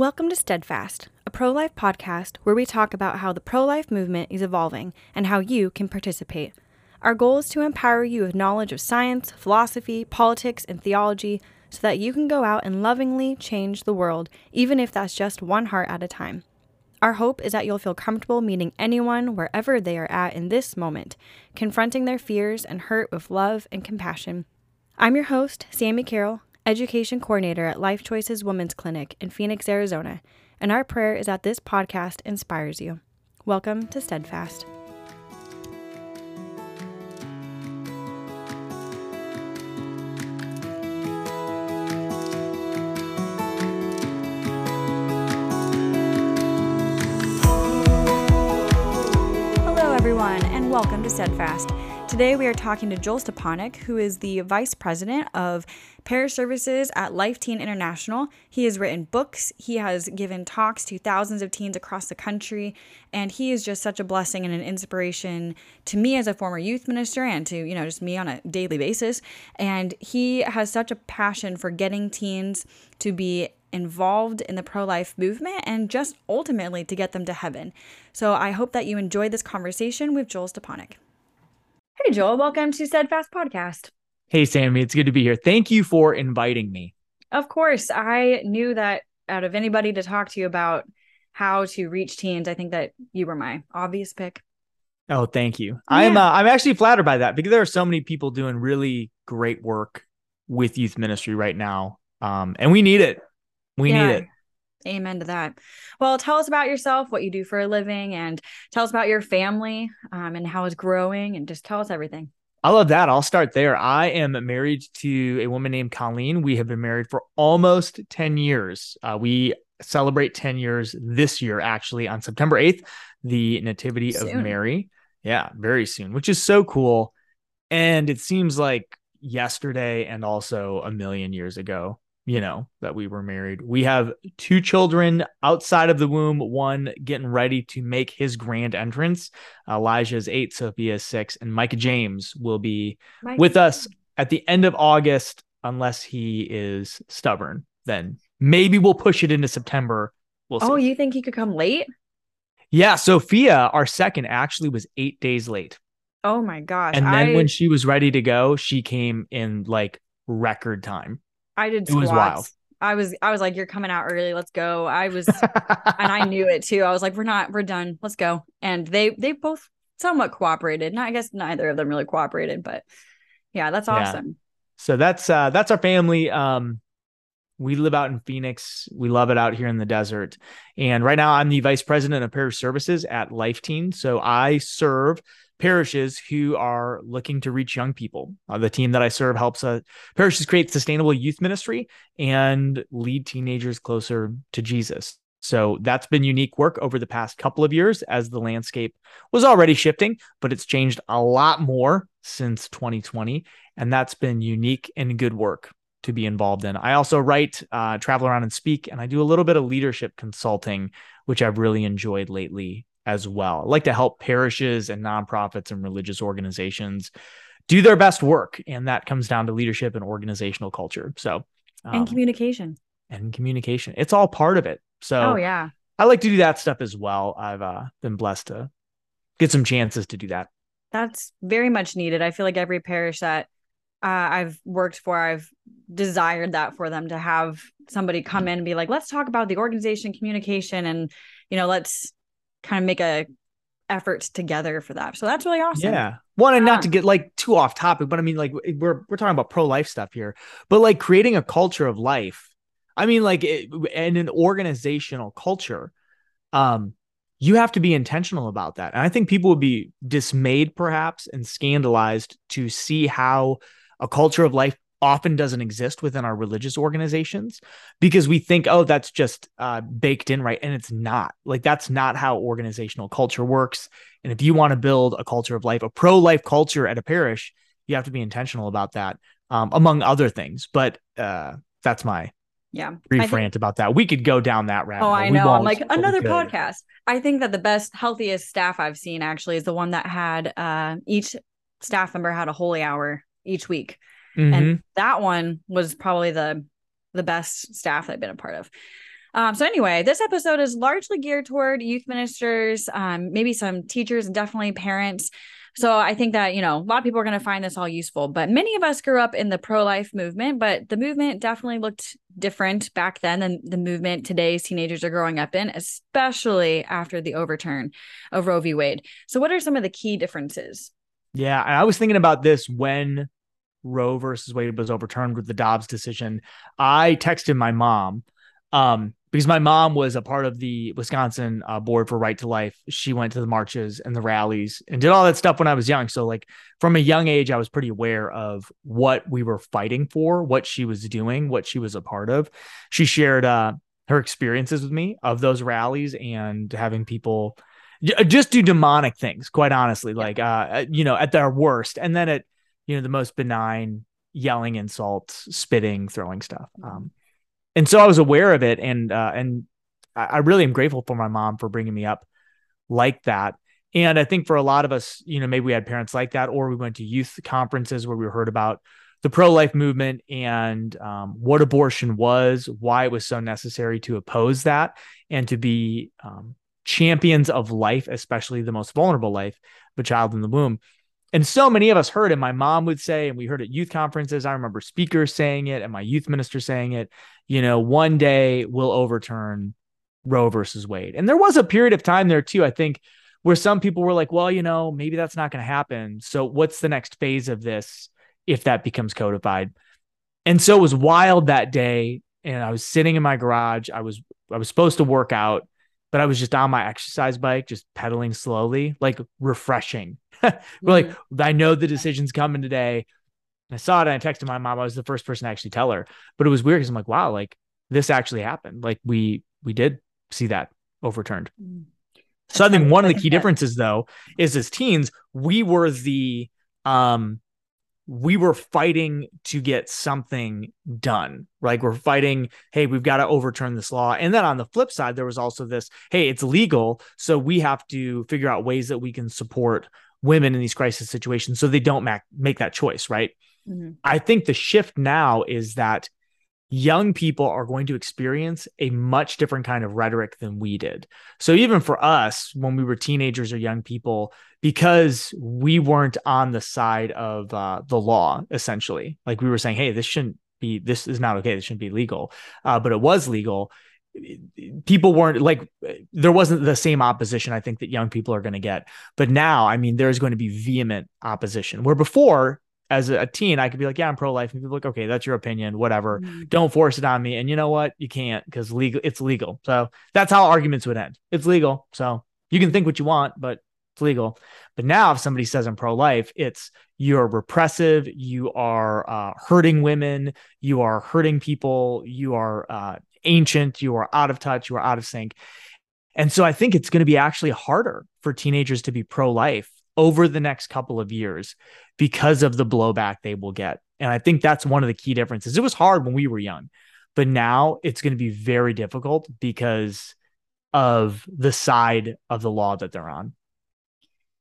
Welcome to Steadfast, a pro life podcast where we talk about how the pro life movement is evolving and how you can participate. Our goal is to empower you with knowledge of science, philosophy, politics, and theology so that you can go out and lovingly change the world, even if that's just one heart at a time. Our hope is that you'll feel comfortable meeting anyone wherever they are at in this moment, confronting their fears and hurt with love and compassion. I'm your host, Sammie Carroll, Education Coordinator at Life Choices Women's Clinic in Phoenix, Arizona, and our prayer is that this podcast inspires you. Welcome to Steadfast. Hello, everyone, and welcome to Steadfast. Today, we are talking to Joel Stepanek, who is the Vice President of Parish Services at Life Teen International. He has written books, he has given talks to thousands of teens across the country, and he is just such a blessing and an inspiration to me as a former youth minister and to, you know, just me on a daily basis. And he has such a passion for getting teens to be involved in the pro life movement and just ultimately to get them to heaven. So I hope that you enjoyed this conversation with Joel Stepanek. Hey, Joel, welcome to Steadfast Podcast. Hey, Sammie, it's good to be here. Thank you for inviting me. Of course, I knew that out of anybody to talk to you about how to reach teens, I think that you were my obvious pick. Oh, thank you. Yeah. I'm uh, I'm actually flattered by that because there are so many people doing really great work with youth ministry right now, um, and we need it. We yeah. need it. Amen to that. Well, tell us about yourself, what you do for a living, and tell us about your family um, and how it's growing, and just tell us everything. I love that. I'll start there. I am married to a woman named Colleen. We have been married for almost 10 years. Uh, we celebrate 10 years this year, actually, on September 8th, the Nativity soon. of Mary. Yeah, very soon, which is so cool. And it seems like yesterday and also a million years ago you know, that we were married. We have two children outside of the womb, one getting ready to make his grand entrance. Elijah is eight, Sophia is six, and Micah James will be Mike. with us at the end of August, unless he is stubborn. Then maybe we'll push it into September. We'll oh, you think he could come late? Yeah, Sophia, our second, actually was eight days late. Oh my gosh. And then I... when she was ready to go, she came in like record time. I did squats. Was wild. I was I was like, you're coming out early. Let's go. I was and I knew it too. I was like, we're not, we're done. Let's go. And they they both somewhat cooperated. Not I guess neither of them really cooperated, but yeah, that's awesome. Yeah. So that's uh that's our family. Um we live out in Phoenix. We love it out here in the desert. And right now I'm the vice president of parish services at Life Teen. So I serve parishes who are looking to reach young people. Uh, the team that I serve helps uh, parishes create sustainable youth ministry and lead teenagers closer to Jesus. So that's been unique work over the past couple of years as the landscape was already shifting, but it's changed a lot more since 2020. And that's been unique and good work to be involved in. I also write, uh, travel around and speak, and I do a little bit of leadership consulting, which I've really enjoyed lately as well. I like to help parishes and nonprofits and religious organizations do their best work. And that comes down to leadership and organizational culture. So, um, and communication. And communication. It's all part of it. So, oh, yeah. I like to do that stuff as well. I've uh, been blessed to get some chances to do that. That's very much needed. I feel like every parish that uh, I've worked for, I've desired that for them to have somebody come in and be like, let's talk about the organization, communication, and, you know, let's kind of make a effort together for that. So that's really awesome. Yeah. One and not to get like too off topic, but I mean like we're we're talking about pro life stuff here, but like creating a culture of life. I mean like in an organizational culture, um you have to be intentional about that. And I think people would be dismayed perhaps and scandalized to see how a culture of life often doesn't exist within our religious organizations because we think, oh, that's just uh, baked in, right? And it's not. Like, that's not how organizational culture works. And if you want to build a culture of life, a pro life culture at a parish, you have to be intentional about that, um, among other things. But uh, that's my yeah brief rant about that. We could go down that route. Oh, I know. I'm like another podcast. I think that the best, healthiest staff I've seen actually is the one that had uh, each staff member had a holy hour each week. Mm-hmm. And that one was probably the the best staff I've been a part of. Um, so anyway, this episode is largely geared toward youth ministers, um, maybe some teachers, and definitely parents. So I think that, you know, a lot of people are going to find this all useful, but many of us grew up in the pro life movement, but the movement definitely looked different back then than the movement today's teenagers are growing up in, especially after the overturn of Roe v. Wade. So, what are some of the key differences? Yeah. I was thinking about this when Roe versus Wade was overturned with the Dobbs decision. I texted my mom um, because my mom was a part of the Wisconsin uh, board for Right to Life. She went to the marches and the rallies and did all that stuff when I was young. So, like from a young age, I was pretty aware of what we were fighting for, what she was doing, what she was a part of. She shared uh, her experiences with me of those rallies and having people just do demonic things. Quite honestly, like uh, you know, at their worst, and then at you know the most benign, yelling insults, spitting, throwing stuff. Um, and so I was aware of it, and uh, and I really am grateful for my mom for bringing me up like that. And I think for a lot of us, you know, maybe we had parents like that, or we went to youth conferences where we heard about the pro life movement and um, what abortion was, why it was so necessary to oppose that, and to be um, champions of life, especially the most vulnerable life, the child in the womb and so many of us heard it. My mom would say, and we heard at youth conferences. I remember speakers saying it and my youth minister saying it, you know, one day we'll overturn Roe versus Wade. And there was a period of time there too, I think, where some people were like, well, you know, maybe that's not going to happen. So what's the next phase of this if that becomes codified? And so it was wild that day. And I was sitting in my garage. I was I was supposed to work out, but I was just on my exercise bike, just pedaling slowly, like refreshing We're like. I know the decision's coming today. I saw it and I texted my mom. I was the first person to actually tell her, but it was weird because I'm like, wow, like this actually happened. Like we we did see that overturned. So I think one of the key differences though is as teens, we were the um we were fighting to get something done. Like we're fighting, hey, we've got to overturn this law. And then on the flip side, there was also this, hey, it's legal. So we have to figure out ways that we can support women in these crisis situations so they don't make, make that choice, right? Mm-hmm. I think the shift now is that young people are going to experience a much different kind of rhetoric than we did. So even for us, when we were teenagers or young people, because we weren't on the side of uh, the law, essentially, like we were saying, hey, this shouldn't be, this is not okay, this shouldn't be legal, uh, but it was legal people weren't like there wasn't the same opposition I think that young people are going to get. But now, I mean, there's going to be vehement opposition. Where before, as a teen, I could be like, "Yeah, I'm pro-life," and people like, "Okay, that's your opinion, whatever. Mm-hmm. Don't force it on me." And you know what? You can't because legal. It's legal. So that's how arguments would end. It's legal. So you can think what you want, but it's legal. But now, if somebody says I'm pro-life, it's you're repressive, you are uh, hurting women, you are hurting people, you are uh, ancient, you are out of touch, you are out of sync. And so I think it's going to be actually harder for teenagers to be pro life over the next couple of years because of the blowback they will get. And I think that's one of the key differences. It was hard when we were young, but now it's going to be very difficult because of the side of the law that they're on.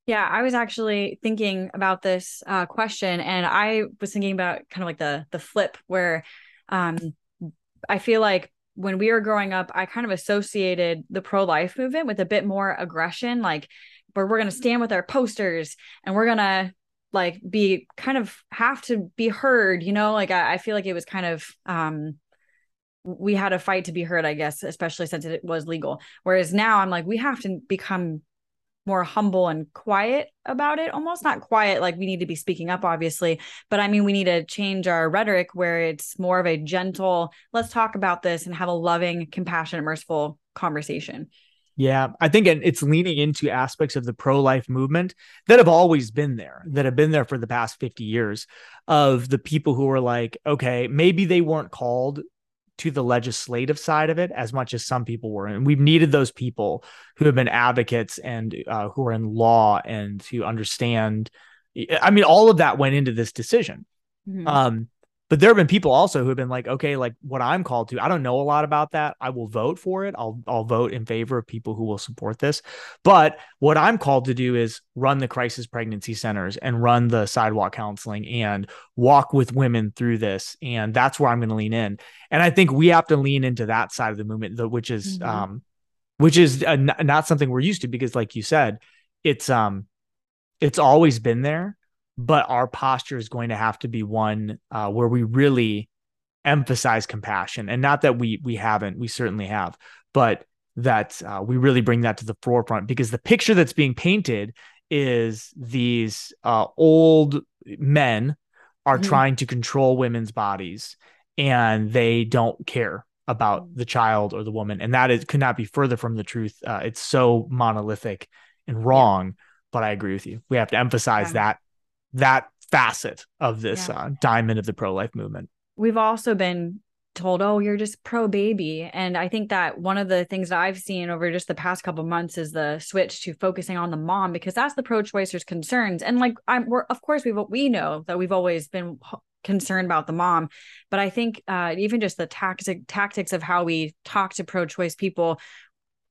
Yeah, I was actually thinking about this uh, question, and I was thinking about kind of like the the flip where um, I feel like when we were growing up, I kind of associated the pro life movement with a bit more aggression, like where we're going to stand with our posters and we're going to like be kind of have to be heard, you know, like I, I feel like it was kind of, um, we had a fight to be heard, I guess, especially since it was legal. Whereas now I'm like, we have to become more humble and quiet about it almost. Not quiet like we need to be speaking up obviously but i mean we need to change our rhetoric where it's more of a gentle let's talk about this and have a loving compassionate merciful conversation. Yeah, I think it's leaning into aspects of the pro life movement that have always been there, that have been there for the past 50 years of the people who are like, okay, maybe they weren't called to the legislative side of it as much as some people were. And we've needed those people who have been advocates and uh, who are in law and who understand. I mean, all of that went into this decision. Mm-hmm. Um, but there have been people also who have been like, okay, like what I'm called to, I don't know a lot about that. I will vote for it. I'll I'll vote in favor of people who will support this. But what I'm called to do is run the crisis pregnancy centers and run the sidewalk counseling and walk with women through this. And that's where I'm going to lean in. And I think we have to lean into that side of the movement, which is mm-hmm. um, which is uh, not something we're used to because, like you said, it's um, it's always been there but our posture is going to have to be one uh, where we really emphasize compassion and not that we we haven't we certainly have but that uh, we really bring that to the forefront because the picture that's being painted is these uh, old men are mm-hmm. trying to control women's bodies and they don't care about the child or the woman and that is could not be further from the truth uh, it's so monolithic and wrong yeah. but i agree with you we have to emphasize yeah. that that facet of this yeah. uh, diamond of the pro life movement. We've also been told, oh, you're just pro baby. And I think that one of the things that I've seen over just the past couple months is the switch to focusing on the mom because that's the pro choicers' concerns. And like, I'm, we're, of course, we we know that we've always been concerned about the mom, but I think uh, even just the tactic tactics of how we talk to pro choice people.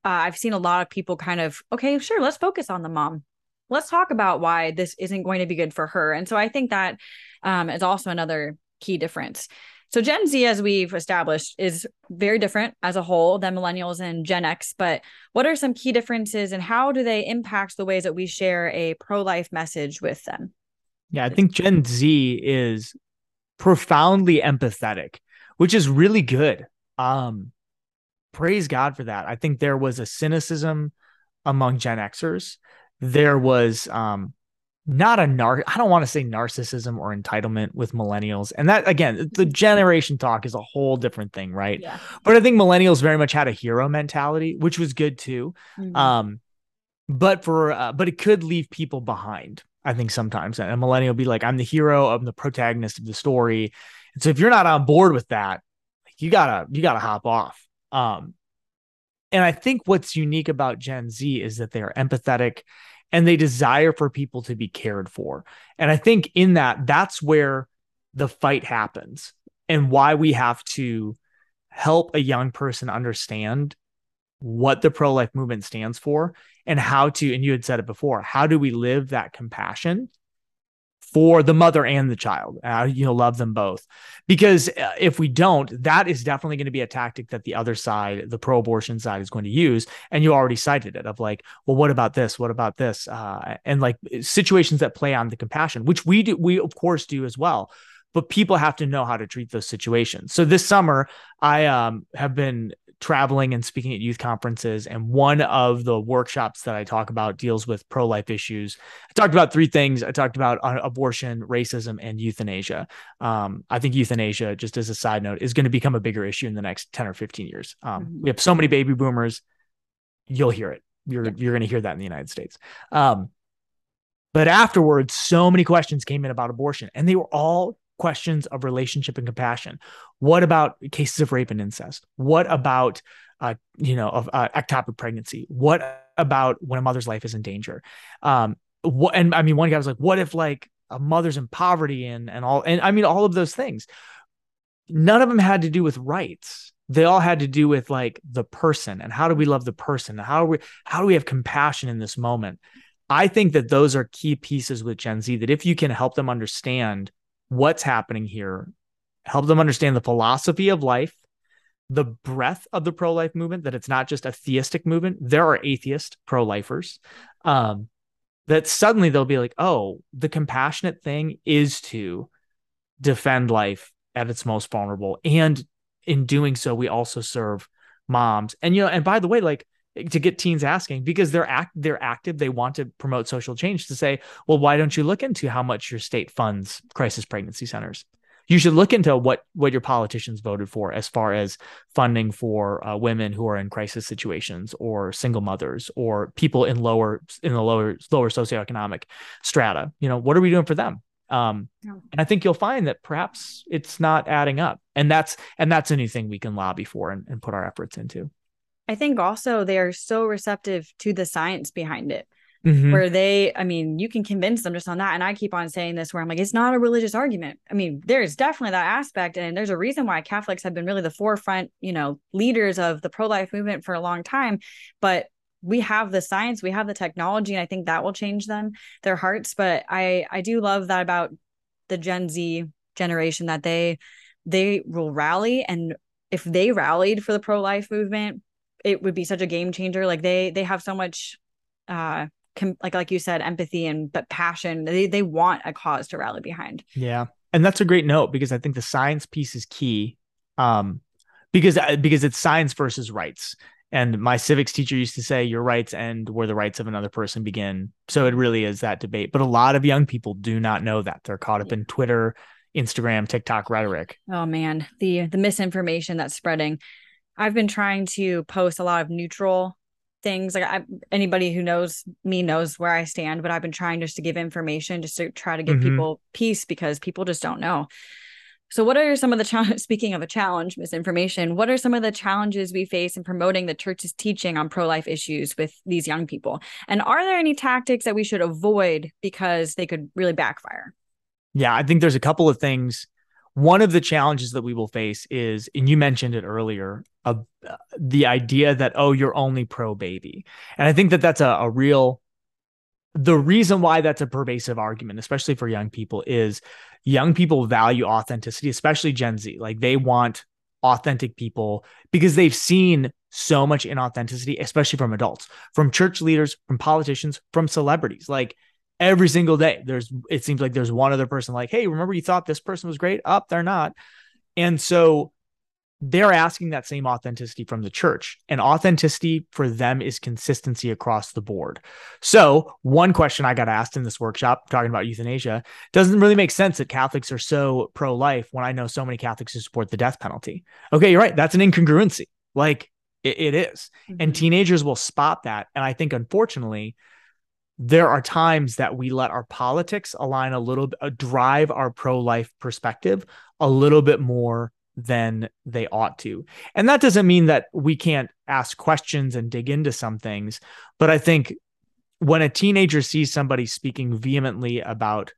Uh, I've seen a lot of people kind of, okay, sure, let's focus on the mom let's talk about why this isn't going to be good for her. And so I think that um, is also another key difference. So Gen Z, as we've established, is very different as a whole than millennials and Gen X. But what are some key differences and how do they impact the ways that we share a pro-life message with them? Yeah, I think Gen Z is profoundly empathetic, which is really good. Um, praise God for that. I think there was a cynicism among Gen Xers there was um not a nar I don't want to say narcissism or entitlement with millennials. And that again, the generation talk is a whole different thing, right? Yeah. But I think millennials very much had a hero mentality, which was good too. Mm-hmm. Um but for uh, but it could leave people behind. I think sometimes and a millennial be like, I'm the hero, I'm the protagonist of the story. And so if you're not on board with that, you gotta you gotta hop off. Um, and I think what's unique about Gen Z is that they are empathetic and they desire for people to be cared for. And I think in that, that's where the fight happens and why we have to help a young person understand what the pro life movement stands for and how to, and you had said it before, how do we live that compassion for the mother and the child. Uh, you know, love them both. Because uh, if we don't, that is definitely going to be a tactic that the other side, the pro abortion side, is going to use. And you already cited it of like, well, what about this? What about this? Uh, and like situations that play on the compassion, which we do, we of course do as well. But people have to know how to treat those situations. So this summer, I um, have been traveling and speaking at youth conferences. And one of the workshops that I talk about deals with pro life issues. I talked about three things. I talked about uh, abortion, racism, and euthanasia. Um, I think euthanasia, just as a side note, is going to become a bigger issue in the next 10 or 15 years. Um, mm-hmm. We have so many baby boomers. You'll hear it. You're, yeah. you're going to hear that in the United States. Um, but afterwards, so many questions came in about abortion, and they were all questions of relationship and compassion. What about cases of rape and incest? What about uh, you know, of uh, ectopic pregnancy? What about when a mother's life is in danger? Um, what and I mean, one guy was like, "What if like a mother's in poverty and and all?" And I mean, all of those things. None of them had to do with rights. They all had to do with like the person and how do we love the person? How we how do we have compassion in this moment? I think that those are key pieces with Gen Z that if you can help them understand what's happening here, help them understand the philosophy of life, the breadth of the pro life movement, that it's not just a theistic movement. There are atheist pro lifers. Um, that suddenly they'll be like, oh, the compassionate thing is to defend life at its most vulnerable. And in doing so, we also serve moms. And, you know, and by the way, like, to get teens asking because they're act they're active. They want to promote social change to say well why don't you look into how much your state funds crisis pregnancy centers? You should look into what what your politicians voted for as far as funding for uh, women who are in crisis situations or single mothers or people in lower in the lower lower socioeconomic strata. You know what are we doing for them? Um, and i think you'll find that perhaps it's not adding up. And that's and that's anything we can lobby for and, and put our efforts into I think also they are so receptive to the science behind it. mm-hmm. where they, I mean, you can convince them just on that. And I keep on saying this where I'm like, it's not a religious argument. I mean, there's definitely that aspect. And there's a reason why Catholics have been really the forefront, you know, leaders of the pro life movement for a long time. But we have the science, we have the technology, and I think that will change them, their hearts. But I, I do love that about the Gen Z generation that they, they will rally and if they rallied for the pro life movement, it would be such a game changer. Like they they have so much uh com- like like you said empathy and but passion. They they want a cause to rally behind. Yeah. And that's a great note because I think the science piece is key. Um because uh, because it's science versus rights. And my civics teacher used to say your rights end where the rights of another person begin. So it really is that debate. But a lot of young people do not know that. They're caught up in Twitter, Instagram, TikTok rhetoric. Oh man, the the misinformation that's spreading. I've been trying to post a lot of neutral things. Like I, anybody who knows me knows where I stand, but I've been trying just to give information, just to try to give mm-hmm. people peace because people just don't know. So, what are some of the challenges? Speaking of a challenge, misinformation, what are some of the challenges we face in promoting the church's teaching on pro life issues with these young people? And are there any tactics that we should avoid because they could really backfire? Yeah, I think there's a couple of things. One of the challenges that we will face is, and you mentioned it earlier, uh, the idea that, oh, you're only pro baby. And I think that that's a, a real, the reason why that's a pervasive argument, especially for young people, is young people value authenticity, especially Gen Z. Like they want authentic people because they've seen so much inauthenticity, especially from adults, from church leaders, from politicians, from celebrities. Like every single day, there's it seems like there's one other person like, hey, remember you thought this person was great? Up, oh, they're not. And so they're asking that same authenticity from the church and authenticity for them is consistency across the board so one question i got asked in this workshop talking about euthanasia doesn't really make sense that catholics are so pro-life when i know so many catholics who support the death penalty okay you're right that's an incongruency like it, it is. Mm-hmm. and teenagers will spot that and i think unfortunately there are times that we let our politics align a little bit, uh, drive our pro-life perspective a little bit more than they ought to. And that doesn't mean that we can't ask questions and dig into some things, but I think when a teenager sees somebody speaking vehemently about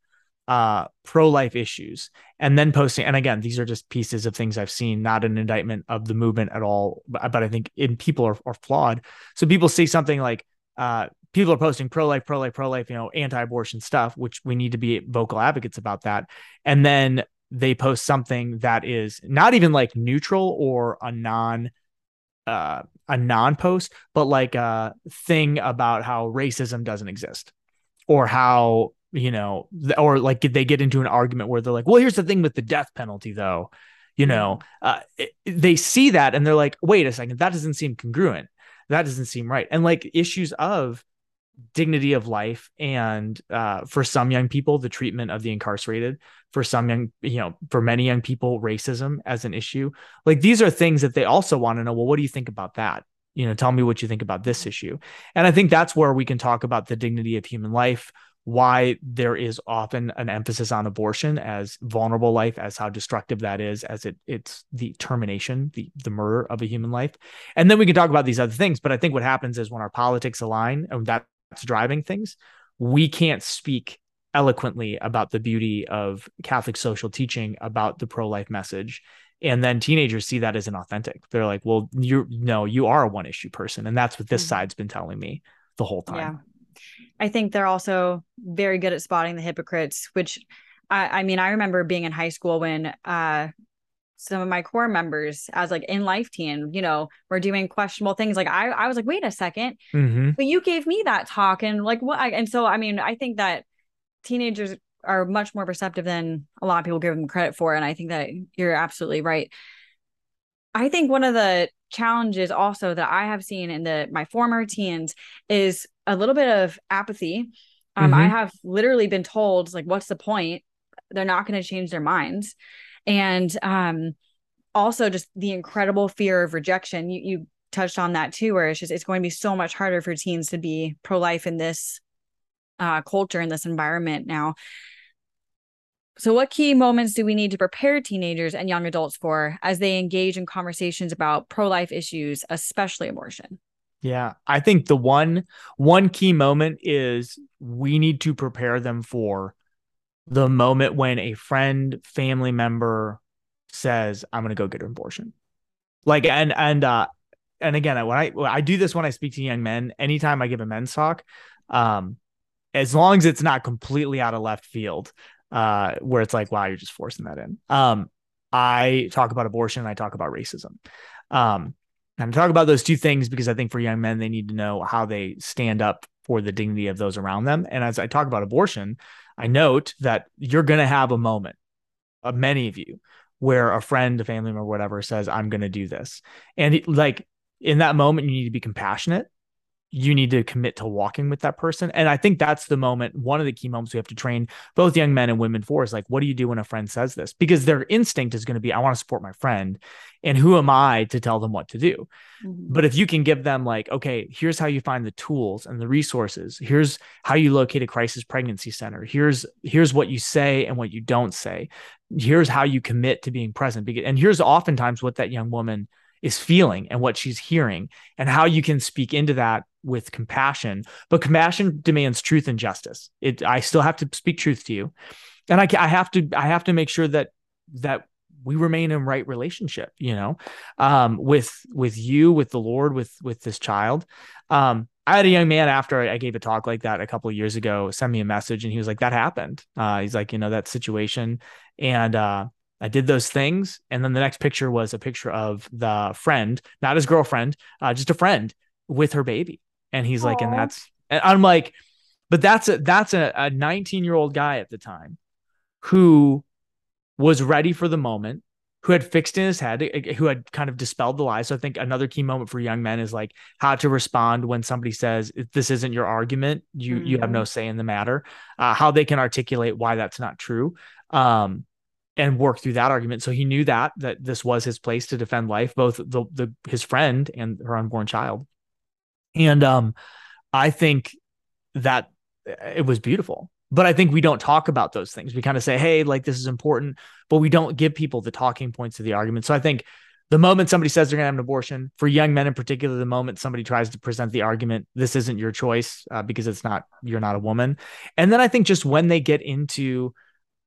uh, pro-life issues and then posting and again these are just pieces of things i've seen not an indictment of the movement at all but, but i think in people are, are flawed so people see something like uh, people are posting pro-life pro-life pro-life you know anti-abortion stuff which we need to be vocal advocates about that and then they post something that is not even like neutral or a non uh, a non post, but like a thing about how racism doesn't exist or how, you know, or like they get into an argument where they're like, well, here's the thing with the death penalty, though. You know, uh, it, they see that and they're like, wait a second, that doesn't seem congruent. That doesn't seem right. And like issues of dignity of life and uh, for some young people the treatment of the incarcerated for some young you know for many young people racism as an issue. Like these are things that they also want to know well what do you think about that? You know tell me what you think about this issue. And i think that's where we can talk about the dignity of human life why there is often an emphasis on abortion as vulnerable life as how destructive that is as it it's the termination the the murder of a human life and then we can talk about these other things but i think what happens is when our politics align and that's driving things, we can't speak eloquently about the beauty of Catholic social teaching about the pro life message. And then teenagers see that as inauthentic. They're like, well, you're no, you are a one issue person. And that's what this mm-hmm. side's been telling me the whole time. Yeah. I think they're also very good at spotting the hypocrites, which I, I mean, I remember being in high school when uh, some of my core members as like in Life Teen you know we're doing questionable things. Like i i was like wait a 2nd mm-hmm. but you gave me that talk and like what I, and so i mean i think that teenagers are much more perceptive than a lot of people give them credit for and i think that you're absolutely right. I think one of the challenges also that i have seen in the my former teens is a little bit of apathy. Um, mm-hmm. i have literally been told like what's the point? They're not going to change their minds. And um also just the incredible fear of rejection. You you touched on that too where it's just it's going to be so much harder for teens to be pro-life in this uh, culture in this environment now so what key moments do we need to prepare teenagers and young adults for as they engage in conversations about pro-life issues especially abortion Yeah. I think the one one key moment is we need to prepare them for the moment when a friend, family member says, I'm gonna go get an abortion. Like and and uh and again, when I when I do this when I speak to young men, anytime I give a men's talk, um, as long as it's not completely out of left field, uh, where it's like, wow, you're just forcing that in. Um, I talk about abortion, and I talk about racism. Um, and I talk about those two things because I think for young men, they need to know how they stand up for the dignity of those around them. And as I talk about abortion, I note that you're going to have a moment, of many of you, where a friend, a family member, whatever says, I'm going to do this. And like in that moment, you need to be compassionate you need to commit to walking with that person. And I think that's the moment, one of the key moments we have to train both young men and women for is like, what do you do when a friend says this? Because their instinct is going to be, I want to support my friend. And who am I to tell them what to do? Mm-hmm. But if you can give them, like, okay, here's how you find the tools and the resources, here's how you locate a crisis pregnancy center, here's here's what you say and what you don't say, here's how you commit to being present. And here's oftentimes what that young woman is feeling and what she's hearing and how you can speak into that with compassion but compassion demands truth and justice it i still have to speak truth to you and i, I have to i have to make sure that that we remain in right relationship you know um with with you with the lord with with this child um I had a young man after I gave a talk like that a couple years ago send me a message and he was like, that happened. Uh, he's like, you know, that situation. And uh, I did those things. And then the next picture was a picture of the friend, not his girlfriend, uh, just a friend with her baby. And he's Aww. like, and that's, and I'm like, but that's a, that's a, a 19 year old guy at the time who was ready for the moment, who had fixed in his head, eh, who had kind of dispelled the lies. So I think another key moment for young men is like how to respond when somebody says this isn't your argument, you mm-hmm. you have no mm-hmm. say in the matter. Uh, how they can articulate why that's not true. Um, and work through that argument. So he knew that that this was his place to defend life, both the the his friend and her unborn child. And um, I think that it was beautiful. But I think we don't talk about those things. We kind of say, "Hey, like this is important," but we don't give people the talking points of the argument. So I think the moment somebody says they're going to have an abortion, for young men in particular, the moment somebody tries to present the argument, this isn't your choice uh, because it's not you're not a woman. And then I think just when they get into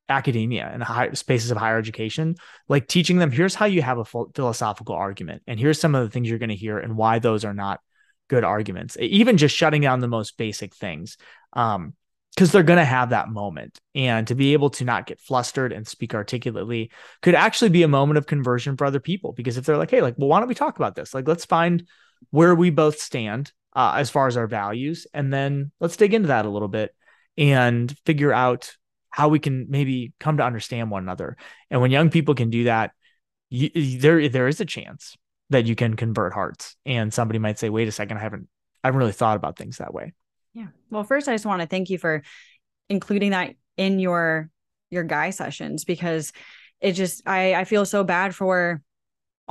academia and high spaces of higher education, like teaching them here's how you have a philosophical argument, and here's some of the things you're going to hear and why those are not good arguments. Even just shutting down the most basic things, um, because they're going to have that moment, and to be able to not get flustered and speak articulately could actually be a moment of conversion for other people. Because if they're like, hey, like, well, why don't we talk about this? Like, let's find where we both stand uh, as far as our values, and then let's dig into that a little bit and figure out how we can maybe come to understand one another. And when young people can do that, you, there there is a chance that you can convert hearts. And somebody might say, "Wait a second, I haven't I haven't really thought about things that way." Yeah. Well, first, I just want to thank you for including that in your your guy sessions because it just I I feel so bad for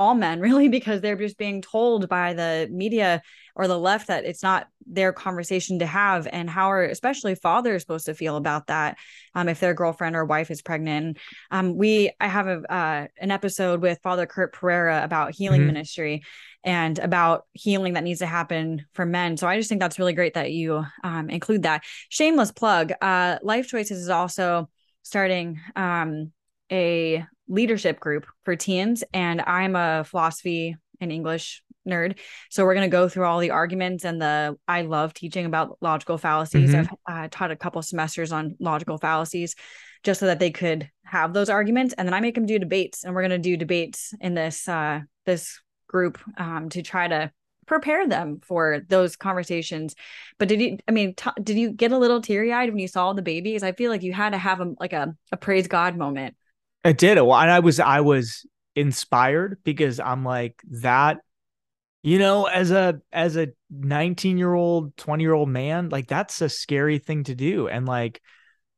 all men really because they're just being told by the media or the left that it's not their conversation to have. And how are especially fathers supposed to feel about that um, if their girlfriend or wife is pregnant? Um, we i have a uh, an episode with father kurt pereira about healing mm-hmm. ministry and about healing that needs to happen for men. So i just think that's really great that you um, include that. Shameless plug uh, life choices is also starting um, a leadership group for teens and i'm a philosophy and english nerd. So we're going to go through all the arguments and the i love teaching about logical fallacies. Mm-hmm. i've uh, taught a couple semesters on logical fallacies just so that they could have those arguments and then i make them do debates and we're going to do debates in this uh this group um to try to prepare them for those conversations. But did you i mean t- did you get a little teary-eyed when you saw the babies? I feel like you had to have a like a, a praise god moment it did. And I was I was inspired because I'm like that you know as a as a 19 year old 20 year old man like that's a scary thing to do. And like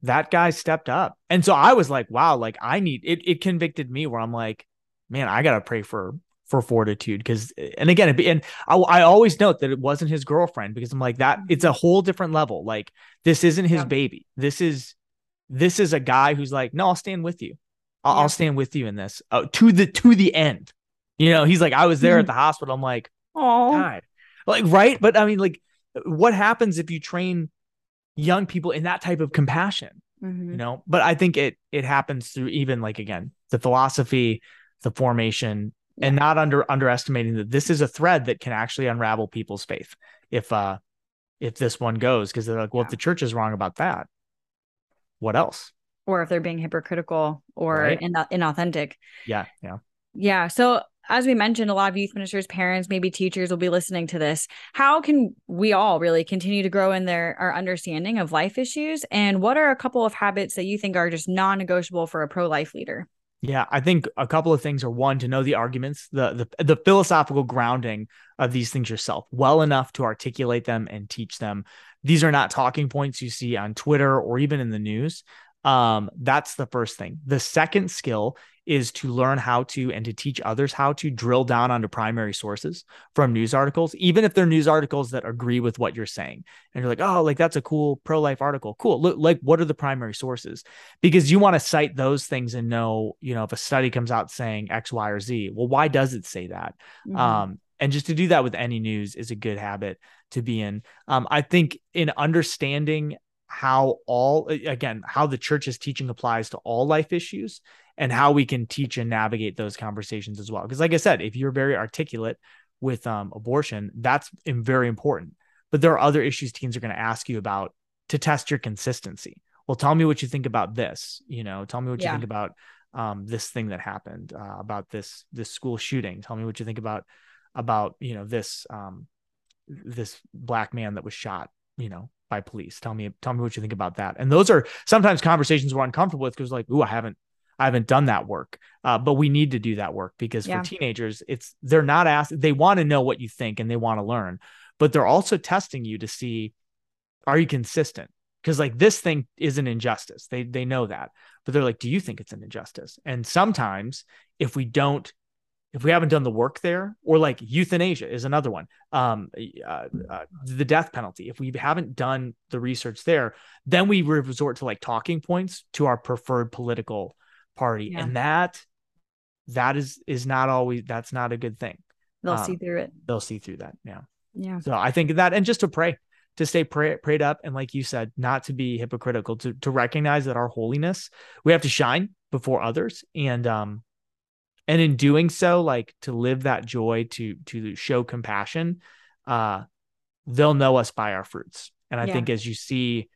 that guy stepped up. And so i was like wow like i need it it convicted me where i'm like man i gotta pray for for fortitude. Because and again and I, I always note that it wasn't his girlfriend because i'm like that it's a mm-hmm. whole different level. Like this isn't his yeah. baby. This is this is a guy who's like no i'll stand with you I'll, yeah. I'll stand with you in this uh, to the to the end. You know, he's like, I was there mm-hmm. at the hospital. I'm like, oh, God. like right but i mean like what happens if you train young people in that type of compassion mm-hmm. you know but i think it it happens through even like again the philosophy the formation yeah. and not under underestimating that this is a thread that can actually unravel people's faith if uh if this one goes because they're like well yeah. if the church is wrong about that what else or if they're being hypocritical or right. in- inauthentic yeah yeah yeah so as we mentioned, a lot of youth ministers, parents, maybe teachers will be listening to this. How can we all really continue to grow in their our understanding of life issues? And what are a couple of habits that you think are just non-negotiable for a pro-life leader? Yeah, I think a couple of things are one to know the arguments, the the the philosophical grounding of these things yourself well enough to articulate them and teach them. These are not talking points you see on Twitter or even in the news. Um, that's the first thing. The second skill is to learn how to and to teach others how to drill down onto primary sources from news articles, even if they're news articles that agree with what you're saying. And you're like, oh, like that's a cool pro life article. Cool. Look, like, what are the primary sources? Because you want to cite those things and know, you know, if a study comes out saying X, Y, or Z, well, why does it say that? Mm-hmm. Um, and just to do that with any news is a good habit to be in. Um, I think in understanding how all again how the church's teaching applies to all life issues and how we can teach and navigate those conversations as well. Because, like I said, if you're very articulate with um, abortion, that's very important. But there are other issues teens are going to ask you about to test your consistency. Well, tell me what you think about this. You know, tell me what yeah. you think about um, this thing that happened, uh, about this this school shooting. Tell me what you think about about you know this um, this black man that was shot. You know, by police. Tell me, tell me what you think about that. And those are sometimes conversations we're uncomfortable with because like, ooh, I haven't I haven't done that work. Uh, but we need to do that work because yeah. for teenagers, it's they're not asked, they want to know what you think and they want to learn, but they're also testing you to see are you consistent? Because like this thing is an injustice. They they know that. But they're like, do you think it's an injustice? And sometimes if we don't if we haven't done the work there, or like euthanasia is another one, um, uh, uh, the death penalty. If we haven't done the research there, then we resort to like talking points to our preferred political party. Yeah. and that that is is not always that's not a good thing. They'll um, see through it. they'll see through that yeah. Yeah. So i think that and just to pray to stay pray, prayed up and like you said not to be hypocritical to to recognize that our holiness we have to shine before others. And um and in doing so like to live that joy to to show compassion uh they'll know us by our fruits and i yeah. think as you see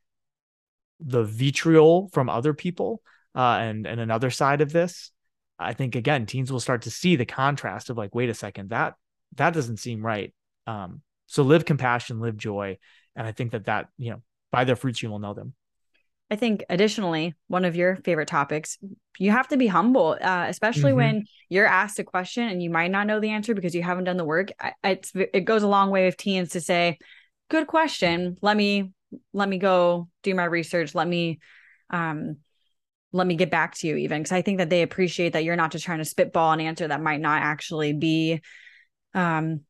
the vitriol from other people uh, and and another side of this, I think again, teens will start to see the contrast of like, wait a second, that that doesn't seem right. Um, so live compassion, live joy, and I think that that you know by their fruits you will know them. I think additionally, one of your favorite topics, you have to be humble, uh, especially mm-hmm. when you're asked a question and you might not know the answer because you haven't done the work. It's it goes a long way with teens to say, "Good question. Let me let me go do my research. Let me um, let me get back to you even because i think that they appreciate that you're not just trying to spitball an answer that might not actually be um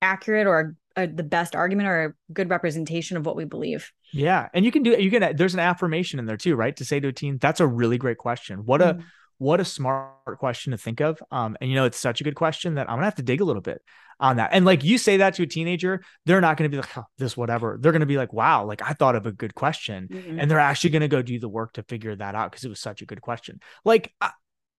accurate or a, the best argument or a good representation of what we believe yeah and you can do you can there's an affirmation in there too right to say to a teen that's a really great question what a mm-hmm. what a smart question to think of um and you know it's such a good question that i'm gonna have to dig a little bit on that. And like you say that to a teenager, they're not going to be like, oh, this, whatever. They're going to be like, wow, like I thought of a good question. Mm-hmm. And they're actually going to go do the work to figure that out because it was such a good question. Like, uh,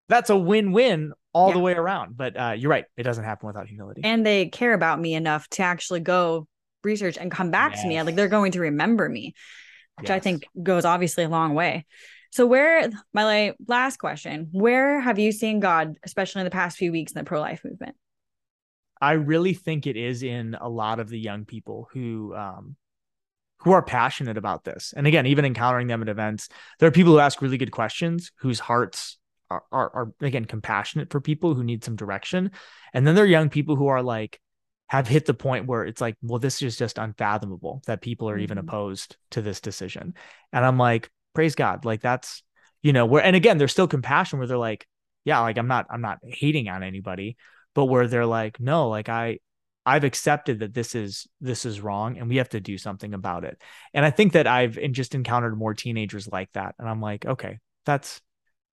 that's a win win all yeah. the way around. But uh, you're right. It doesn't happen without humility. And they care about me enough to actually go research and come back yes. to me. Like they're going to remember me, which yes. I think goes obviously a long way. So, where, my last question, where have you seen God, especially in the past few weeks in the pro life movement? I really think it is in a lot of the young people who um, who are passionate about this. And again, even encountering them at events, there are people who ask really good questions, whose hearts are, are, are again compassionate for people who need some direction. And then there are young people who are like have hit the point where it's like, well, this is just unfathomable that people are mm-hmm. even opposed to this decision. And I'm like, praise God, like that's you know where. And again, there's still compassion where they're like, yeah, like I'm not I'm not hating on anybody, but where they're like, no, like I, I've accepted that this is this is wrong and we have to do something about it. And I think that I've just encountered more teenagers like that. And I'm like, okay, that's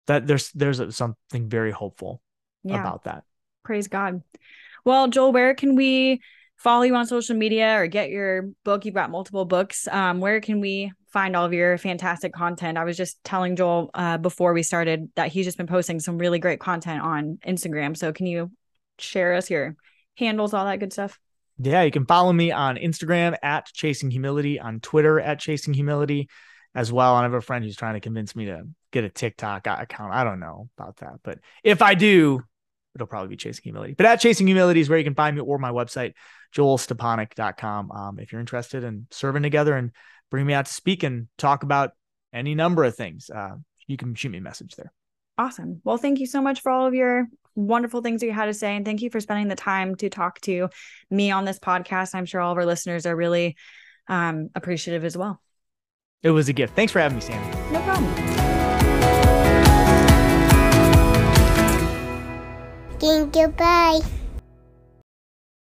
that there's there's something very hopeful yeah. about that. Praise God. Well, Joel, where can we follow you on social media or get your book, you've got multiple books. Um, where can we find all of your fantastic content? I was just telling Joel uh, before we started that he's just been posting some really great content on Instagram. So can you share us your handles, all that good stuff? Yeah, you can follow me on Instagram at Chasing Humility, on Twitter at Chasing Humility as well. I have a friend who's trying to convince me to get a TikTok account. I don't know about that, but if I do, it'll probably be Chasing Humility. But at Chasing Humility is where you can find me or my website, joelstepanek.com. Um, if you're interested in serving together and bring me out to speak and talk about any number of things, uh, you can shoot me a message there. Awesome. Well, thank you so much for all of your wonderful things that you had to say. And thank you for spending the time to talk to me on this podcast. I'm sure all of our listeners are really um, appreciative as well. It was a gift. Thanks for having me, Sammie. No problem. Thank you. Bye.